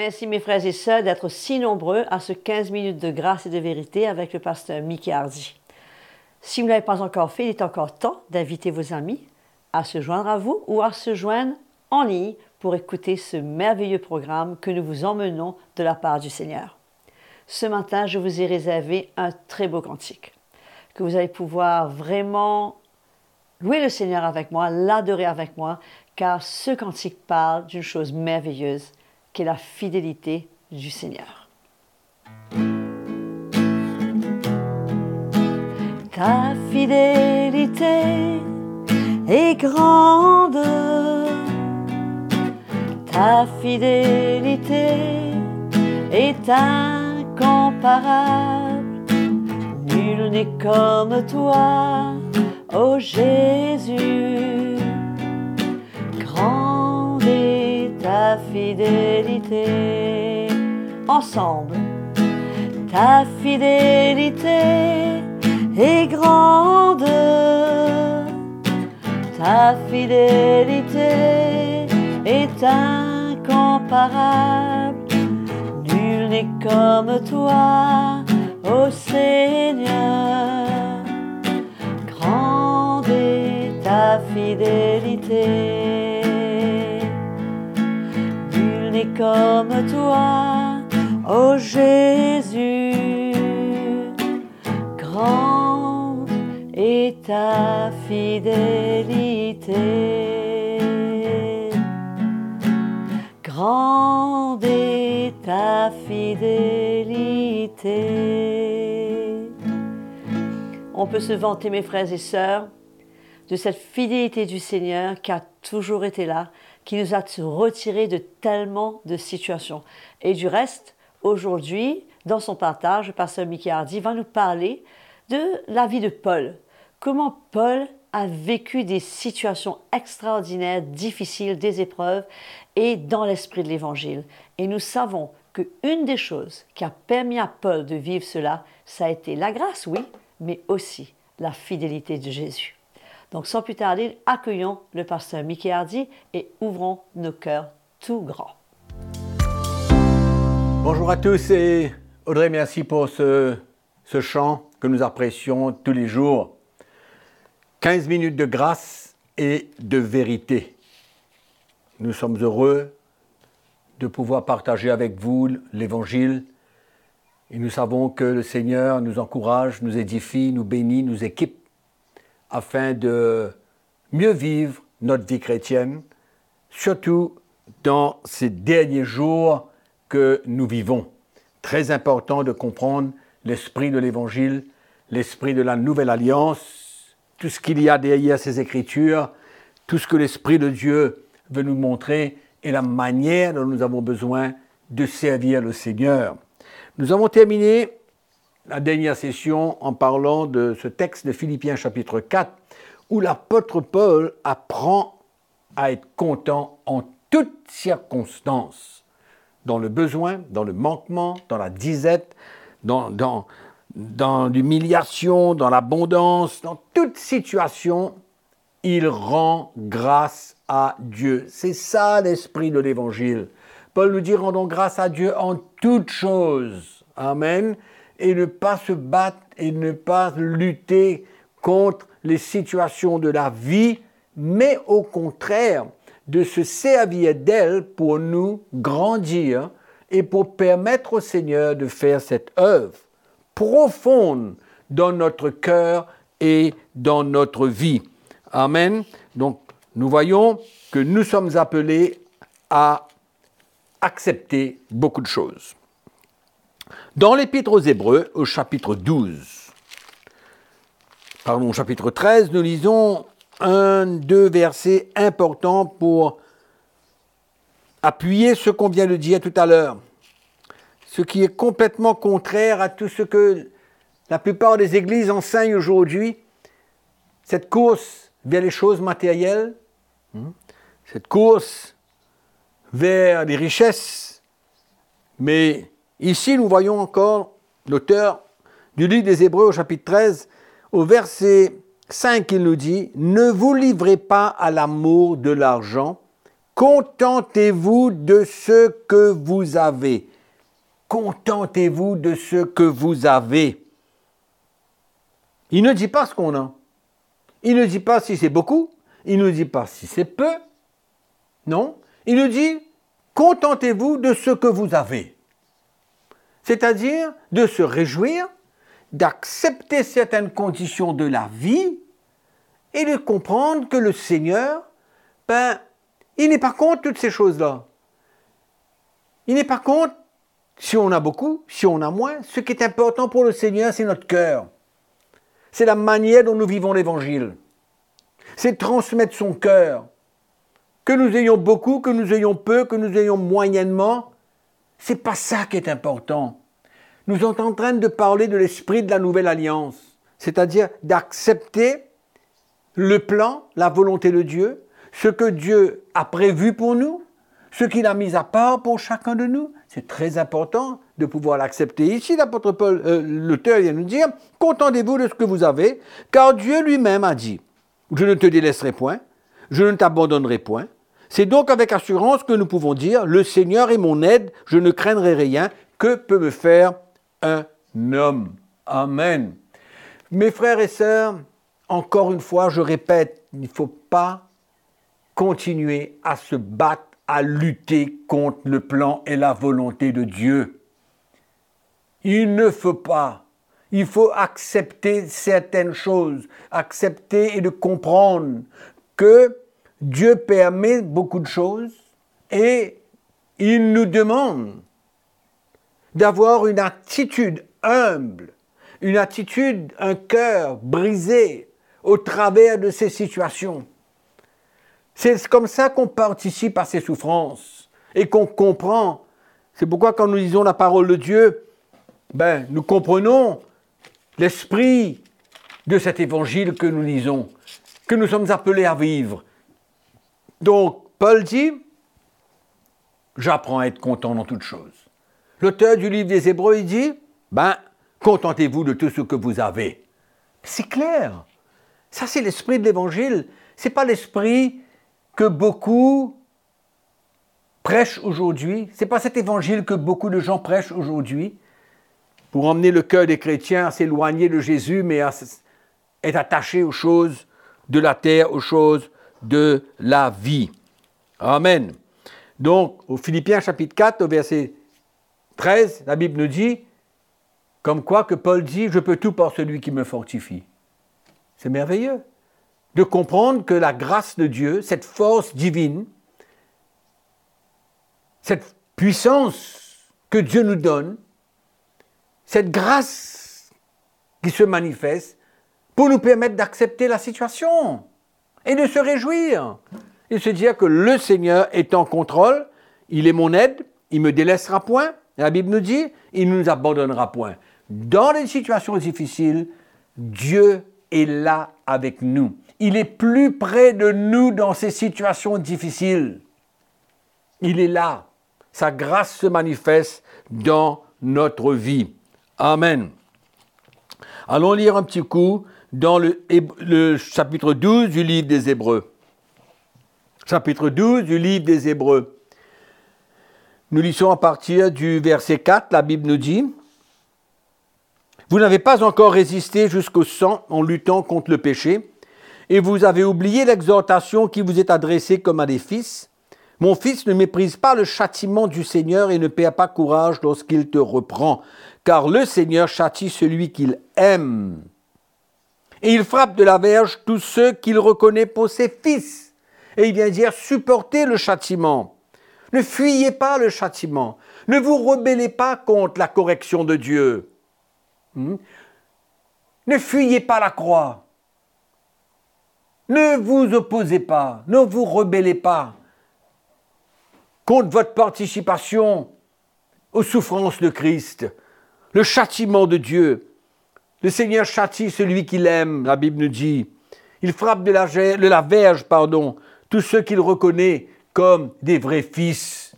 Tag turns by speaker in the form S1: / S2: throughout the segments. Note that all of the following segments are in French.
S1: Merci mes frères et sœurs d'être si nombreux à ce 15 minutes de grâce et de vérité avec le pasteur Mickey Hardy. Si vous ne l'avez pas encore fait, il est encore temps d'inviter vos amis à se joindre à vous ou à se joindre en ligne pour écouter ce merveilleux programme que nous vous emmenons de la part du Seigneur. Ce matin, je vous ai réservé un très beau cantique que vous allez pouvoir vraiment louer le Seigneur avec moi, l'adorer avec moi, car ce cantique parle d'une chose merveilleuse qui est la fidélité du Seigneur. Ta fidélité est grande, ta fidélité est incomparable, nul n'est comme toi, ô Jésus, ta fidélité. Ensemble, ta fidélité est grande ta fidélité est incomparable. Nul n'est comme toi, ô Seigneur. Grande est ta fidélité. Comme toi, ô Jésus. Grande est ta fidélité. Grande est ta fidélité. On peut se vanter, mes frères et sœurs, de cette fidélité du Seigneur qui a toujours été là, qui nous a retirés de tellement de situations. Et du reste, aujourd'hui, dans son partage, le pasteur Mickey Hardy va nous parler de la vie de Paul. Comment Paul a vécu des situations extraordinaires, difficiles, des épreuves, et dans l'esprit de l'Évangile. Et nous savons qu'une des choses qui a permis à Paul de vivre cela, ça a été la grâce, oui, mais aussi la fidélité de Jésus. Donc sans plus tarder, accueillons le pasteur Mickey Hardy et ouvrons nos cœurs tout grands.
S2: Bonjour à tous et Audrey, merci pour ce, ce chant que nous apprécions tous les jours. 15 minutes de grâce et de vérité. Nous sommes heureux de pouvoir partager avec vous l'Évangile et nous savons que le Seigneur nous encourage, nous édifie, nous bénit, nous équipe afin de mieux vivre notre vie chrétienne, surtout dans ces derniers jours que nous vivons. Très important de comprendre l'esprit de l'Évangile, l'esprit de la nouvelle alliance, tout ce qu'il y a derrière ces écritures, tout ce que l'Esprit de Dieu veut nous montrer et la manière dont nous avons besoin de servir le Seigneur. Nous avons terminé la dernière session en parlant de ce texte de Philippiens chapitre 4 où l'apôtre Paul apprend à être content en toutes circonstances, dans le besoin, dans le manquement, dans la disette, dans, dans, dans l'humiliation, dans l'abondance, dans toute situation, il rend grâce à Dieu. C'est ça l'esprit de l'évangile. Paul nous dit rendons grâce à Dieu en toutes choses. Amen. Et ne pas se battre et ne pas lutter contre les situations de la vie, mais au contraire de se servir d'elle pour nous grandir et pour permettre au Seigneur de faire cette œuvre profonde dans notre cœur et dans notre vie. Amen. Donc, nous voyons que nous sommes appelés à accepter beaucoup de choses. Dans l'Épître aux Hébreux, au chapitre 12, pardon, au chapitre 13, nous lisons un, deux versets importants pour appuyer ce qu'on vient de dire tout à l'heure ce qui est complètement contraire à tout ce que la plupart des églises enseignent aujourd'hui, cette course vers les choses matérielles, hmm, cette course vers les richesses. Mais ici, nous voyons encore l'auteur du livre des Hébreux au chapitre 13, au verset 5, il nous dit, Ne vous livrez pas à l'amour de l'argent, Contentez-vous de ce que vous avez. Contentez-vous de ce que vous avez. Il ne dit pas ce qu'on a. Il ne dit pas si c'est beaucoup. Il ne dit pas si c'est peu. Non. Il nous dit, contentez-vous de ce que vous avez. C'est-à-dire de se réjouir, d'accepter certaines conditions de la vie et de comprendre que le Seigneur, ben, il n'est pas contre toutes ces choses-là. Il n'est pas contre si on a beaucoup, si on a moins. Ce qui est important pour le Seigneur, c'est notre cœur. C'est la manière dont nous vivons l'Évangile. C'est transmettre son cœur. Que nous ayons beaucoup, que nous ayons peu, que nous ayons moyennement, c'est pas ça qui est important. Nous sommes en train de parler de l'esprit de la nouvelle alliance, c'est-à-dire d'accepter le plan, la volonté de Dieu, ce que Dieu a prévu pour nous, ce qu'il a mis à part pour chacun de nous. C'est très important de pouvoir l'accepter. Ici, l'apôtre Paul, euh, l'auteur vient nous dire, contentez-vous de ce que vous avez, car Dieu lui-même a dit, je ne te délaisserai point, je ne t'abandonnerai point. C'est donc avec assurance que nous pouvons dire, le Seigneur est mon aide, je ne craindrai rien, que peut me faire un homme Amen. Mes frères et sœurs, encore une fois, je répète, il ne faut pas continuer à se battre, à lutter contre le plan et la volonté de Dieu. Il ne faut pas. Il faut accepter certaines choses, accepter et de comprendre que Dieu permet beaucoup de choses et il nous demande d'avoir une attitude humble, une attitude, un cœur brisé au travers de ces situations. C'est comme ça qu'on participe à ces souffrances et qu'on comprend. C'est pourquoi quand nous lisons la parole de Dieu, ben, nous comprenons l'esprit de cet évangile que nous lisons, que nous sommes appelés à vivre. Donc, Paul dit, j'apprends à être content dans toutes choses. L'auteur du livre des Hébreux, il dit, ben, contentez-vous de tout ce que vous avez. C'est clair. Ça, c'est l'esprit de l'évangile. C'est pas l'esprit que beaucoup prêchent aujourd'hui. C'est pas cet évangile que beaucoup de gens prêchent aujourd'hui pour emmener le cœur des chrétiens à s'éloigner de Jésus, mais à être attaché aux choses de la terre, aux choses de la vie. Amen. Donc, au Philippiens chapitre 4, au verset 13, la Bible nous dit, comme quoi que Paul dit, je peux tout par celui qui me fortifie. C'est merveilleux de comprendre que la grâce de Dieu, cette force divine, cette puissance que Dieu nous donne, cette grâce qui se manifeste pour nous permettre d'accepter la situation et de se réjouir et se dire que le Seigneur est en contrôle, il est mon aide, il me délaissera point. La Bible nous dit, il ne nous abandonnera point. Dans les situations difficiles, Dieu est là avec nous. Il est plus près de nous dans ces situations difficiles. Il est là. Sa grâce se manifeste dans notre vie. Amen. Allons lire un petit coup dans le, chapitre 12 du livre des Hébreux. Chapitre 12 du livre des Hébreux. Nous lisons à partir du verset 4, la Bible nous dit, Vous n'avez pas encore résisté jusqu'au sang en luttant contre le péché et vous avez oublié l'exhortation qui vous est adressée comme à des fils. Mon fils, ne méprise pas le châtiment du Seigneur et ne perd pas courage lorsqu'il te reprend, car le Seigneur châtie celui qu'il aime. Et il frappe de la verge tous ceux qu'il reconnaît pour ses fils. Et il vient dire, supportez le châtiment. Ne fuyez pas le châtiment. Ne vous rebellez pas contre la correction de Dieu. Hmm? Ne fuyez pas la croix. Ne vous opposez pas, ne vous rebellez pas contre votre participation aux souffrances de Christ, le châtiment de Dieu. Le Seigneur châtie celui qu'il aime, la Bible nous dit. Il frappe de la, de la verge, pardon, tous ceux qu'il reconnaît comme des vrais fils.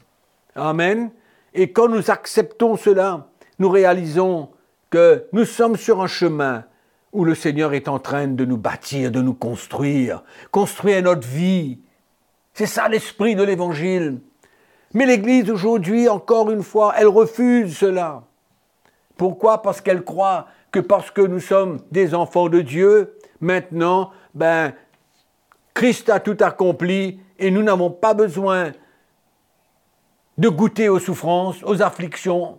S2: Amen. Et quand nous acceptons cela, nous réalisons que nous sommes sur un chemin où le Seigneur est en train de nous bâtir, de nous construire, construire notre vie, C'est ça l'esprit de l'évangile. Mais l'Église aujourd'hui, encore une fois, elle refuse cela. Pourquoi? Parce qu'elle croit que parce que nous sommes des enfants de Dieu, maintenant, ben, Christ a tout accompli et nous n'avons pas besoin de goûter aux souffrances, aux afflictions,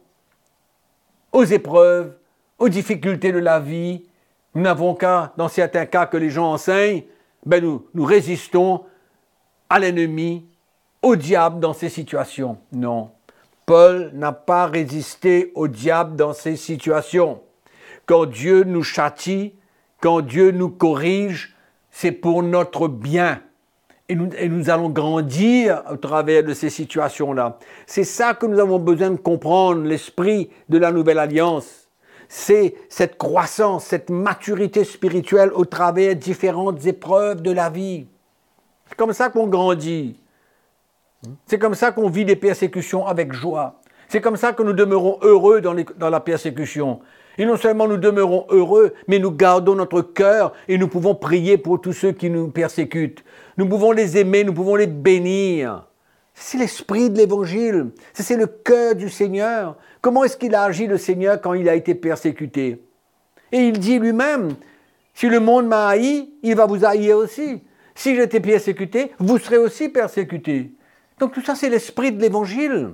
S2: aux épreuves, aux difficultés de la vie. Nous n'avons qu'à, dans certains cas que les gens enseignent, ben nous, nous résistons à l'ennemi, au diable dans ces situations. Non. Paul n'a pas résisté au diable dans ces situations. Quand Dieu nous châtie, quand Dieu nous corrige, c'est pour notre bien. Et nous, et nous, allons grandir au travers de ces situations-là. C'est ça que nous avons besoin de comprendre, l'esprit de la nouvelle alliance. C'est cette croissance, cette maturité spirituelle au travers différentes épreuves de la vie. C'est comme ça qu'on grandit. C'est comme ça qu'on vit des persécutions avec joie. C'est comme ça que nous demeurons heureux dans, dans, la persécution. Et non seulement nous demeurons heureux, mais nous gardons notre cœur et nous pouvons prier pour tous ceux qui nous persécutent. Nous pouvons les aimer, nous pouvons les bénir. C'est l'esprit de l'évangile. C'est le cœur du Seigneur. Comment est-ce qu'il a agi le Seigneur quand il a été persécuté? Et il dit lui-même, si le monde m'a haï, il va vous haïr aussi. Si j'étais persécuté, vous serez aussi persécuté. Donc tout ça, c'est l'esprit de l'évangile.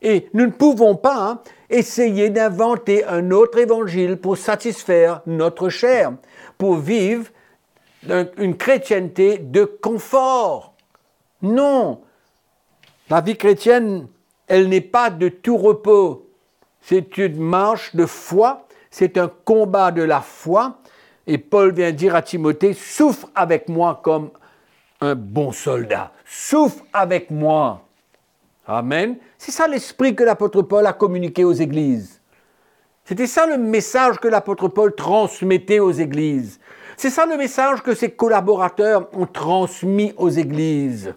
S2: Et nous ne pouvons pas hein, essayer d'inventer un autre évangile pour satisfaire notre chair, pour vivre une chrétienté de confort. Non, la vie chrétienne, elle n'est pas de tout repos. C'est une marche de foi, c'est un combat de la foi. Et Paul vient dire à Timothée, souffre avec moi comme un bon soldat. Souffre avec moi. Amen. C'est ça l'esprit que l'apôtre Paul a communiqué aux églises. C'était ça le message que l'apôtre Paul transmettait aux églises. C'est ça le message que ses collaborateurs ont transmis aux églises.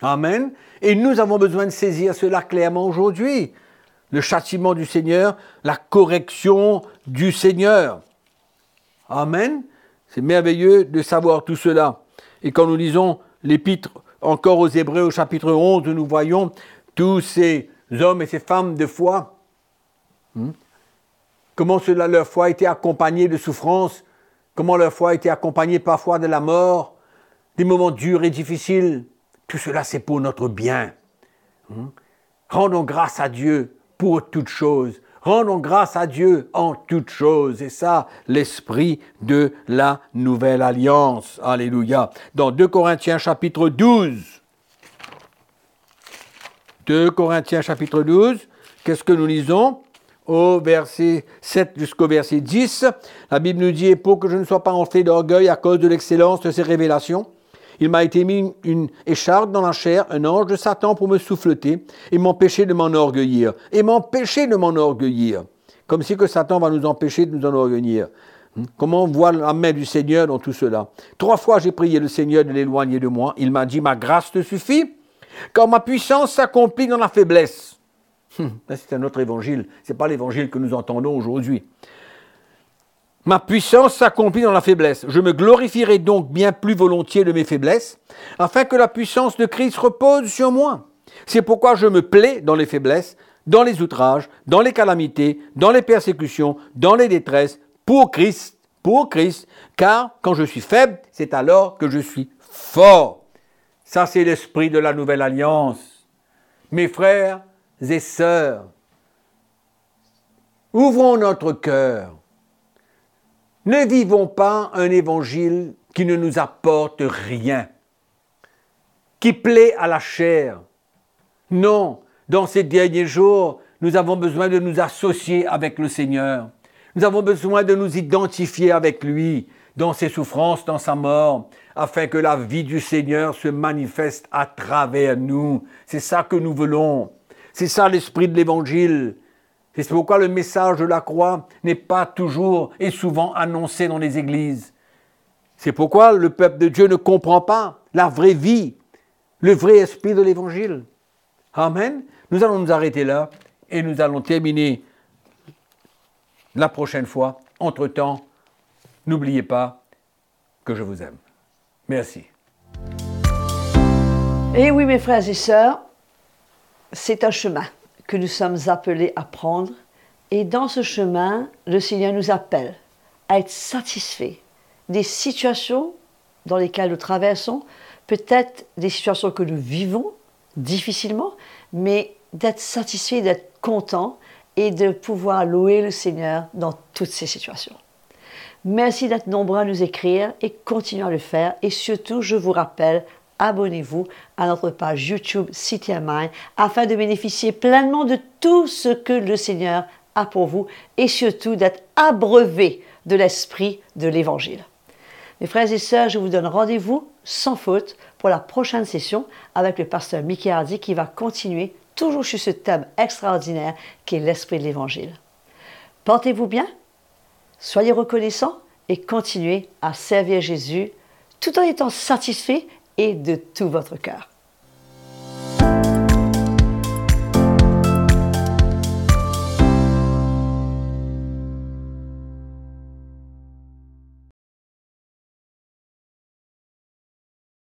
S2: Amen. Et nous avons besoin de saisir cela clairement aujourd'hui. Le châtiment du Seigneur, la correction du Seigneur. Amen. C'est merveilleux de savoir tout cela. Et quand nous lisons l'épître encore aux Hébreux au chapitre 11, nous voyons tous ces hommes et ces femmes de foi, hmm, comment cela, leur foi a été accompagnée de souffrances, comment leur foi a été accompagnée parfois de la mort, des moments durs et difficiles. Tout cela, c'est pour notre bien. Hmm? Rendons grâce à Dieu pour toutes choses. Rendons grâce à Dieu en toutes choses. Et ça, l'esprit de la nouvelle alliance. Alléluia. Dans 2 Corinthiens chapitre 12. 2 Corinthiens chapitre 12. Qu'est-ce que nous lisons? Au verset 7 jusqu'au verset 10, la Bible nous dit, pour que je ne sois pas enflé d'orgueil à cause de l'excellence de ces révélations, il m'a été mis une écharpe dans la chair, un ange de Satan pour me souffleter et m'empêcher de m'enorgueillir. Et m'empêcher de m'enorgueillir. Comme si que Satan va nous empêcher de nous enorgueillir. Hmm? Comment on voit la main du Seigneur dans tout cela? Trois fois j'ai prié le Seigneur de l'éloigner de moi. Il m'a dit, ma grâce te suffit, car ma puissance s'accomplit dans la faiblesse. Hmm, c'est un autre évangile, ce n'est pas l'évangile que nous entendons aujourd'hui. Ma puissance s'accomplit dans la faiblesse. Je me glorifierai donc bien plus volontiers de mes faiblesses, afin que la puissance de Christ repose sur moi. C'est pourquoi je me plais dans les faiblesses, dans les outrages, dans les calamités, dans les persécutions, dans les détresses, pour Christ, pour Christ, car quand je suis faible, c'est alors que je suis fort. Ça, c'est l'esprit de la nouvelle alliance. Mes frères et sœurs, ouvrons notre cœur ne vivons pas un évangile qui ne nous apporte rien, qui plaît à la chair. Non, dans ces derniers jours, nous avons besoin de nous associer avec le Seigneur. Nous avons besoin de nous identifier avec lui dans ses souffrances, dans sa mort, afin que la vie du Seigneur se manifeste à travers nous. C'est ça que nous voulons. C'est ça l'esprit de l'Évangile. C'est pourquoi le message de la croix n'est pas toujours et souvent annoncé dans les églises. C'est pourquoi le peuple de Dieu ne comprend pas la vraie vie, le vrai esprit de l'évangile. Amen. Nous allons nous arrêter là et nous allons terminer la prochaine fois. Entre-temps, n'oubliez pas que je vous aime. Merci.
S1: Et oui, mes frères et sœurs, c'est un chemin que nous sommes appelés à prendre. Et dans ce chemin, le Seigneur nous appelle à être satisfaits des situations dans lesquelles nous traversons, peut-être des situations que nous vivons difficilement, mais d'être satisfaits, d'être contents et de pouvoir louer le Seigneur dans toutes ces situations. Merci d'être nombreux à nous écrire et continuez à le faire. Et surtout, je vous rappelle, abonnez-vous à notre page YouTube City Mind afin de bénéficier pleinement de tout ce que le Seigneur a pour vous et surtout d'être abreuvé de l'esprit de l'Évangile. Mes frères et sœurs, je vous donne rendez-vous sans faute pour la prochaine session avec le pasteur Mickey Hardy qui va continuer toujours sur ce thème extraordinaire qui est l'esprit de l'Évangile. Portez-vous bien, soyez reconnaissants et continuez à servir Jésus tout en étant satisfait et de tout votre cœur.